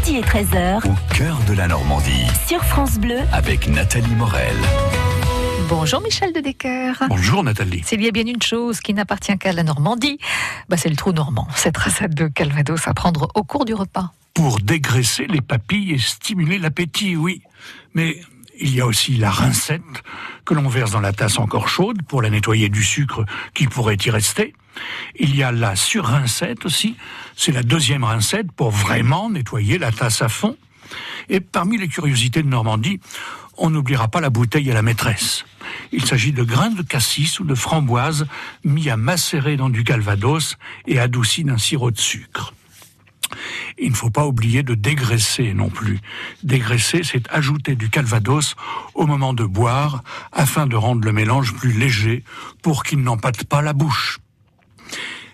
midi et 13h. Au cœur de la Normandie. Sur France Bleu. Avec Nathalie Morel. Bonjour Michel de Decker. Bonjour Nathalie. S'il y a bien une chose qui n'appartient qu'à la Normandie, bah c'est le trou normand, cette recette de Calvados à prendre au cours du repas. Pour dégraisser les papilles et stimuler l'appétit, oui. Mais il y a aussi la rincette que l'on verse dans la tasse encore chaude pour la nettoyer du sucre qui pourrait y rester. Il y a la surrincette aussi, c'est la deuxième rincette pour vraiment nettoyer la tasse à fond. Et parmi les curiosités de Normandie, on n'oubliera pas la bouteille à la maîtresse. Il s'agit de grains de cassis ou de framboises mis à macérer dans du calvados et adoucis d'un sirop de sucre. Il ne faut pas oublier de dégraisser non plus. Dégraisser, c'est ajouter du calvados au moment de boire afin de rendre le mélange plus léger pour qu'il n'empâte pas la bouche.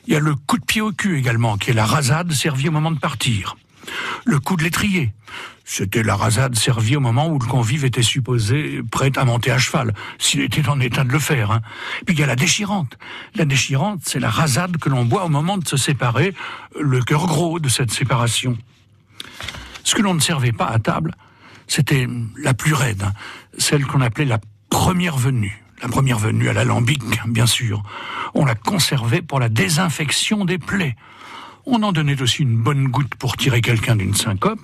Il y a le coup de pied au cul également, qui est la rasade servie au moment de partir. Le coup de l'étrier, c'était la rasade servie au moment où le convive était supposé prêt à monter à cheval, s'il était en état de le faire. Hein. Puis il y a la déchirante. La déchirante, c'est la rasade que l'on boit au moment de se séparer, le cœur gros de cette séparation. Ce que l'on ne servait pas à table, c'était la plus raide, hein. celle qu'on appelait la première venue. La première venue à l'alambic, bien sûr. On la conservait pour la désinfection des plaies. On en donnait aussi une bonne goutte pour tirer quelqu'un d'une syncope.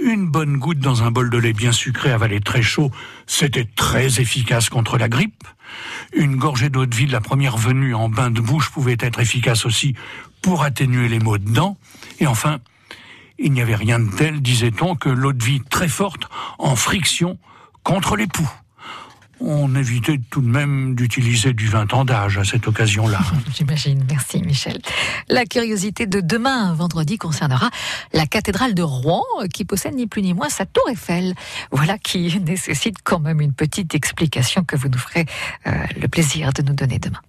Une bonne goutte dans un bol de lait bien sucré avalé très chaud, c'était très efficace contre la grippe. Une gorgée d'eau de vie de la première venue en bain de bouche pouvait être efficace aussi pour atténuer les maux de dents. Et enfin, il n'y avait rien de tel, disait-on, que l'eau de vie très forte en friction contre les poux on évitait tout de même d'utiliser du vin d'âge à cette occasion-là. J'imagine. Merci, Michel. La curiosité de demain, vendredi, concernera la cathédrale de Rouen, qui possède ni plus ni moins sa tour Eiffel. Voilà qui nécessite quand même une petite explication que vous nous ferez euh, le plaisir de nous donner demain.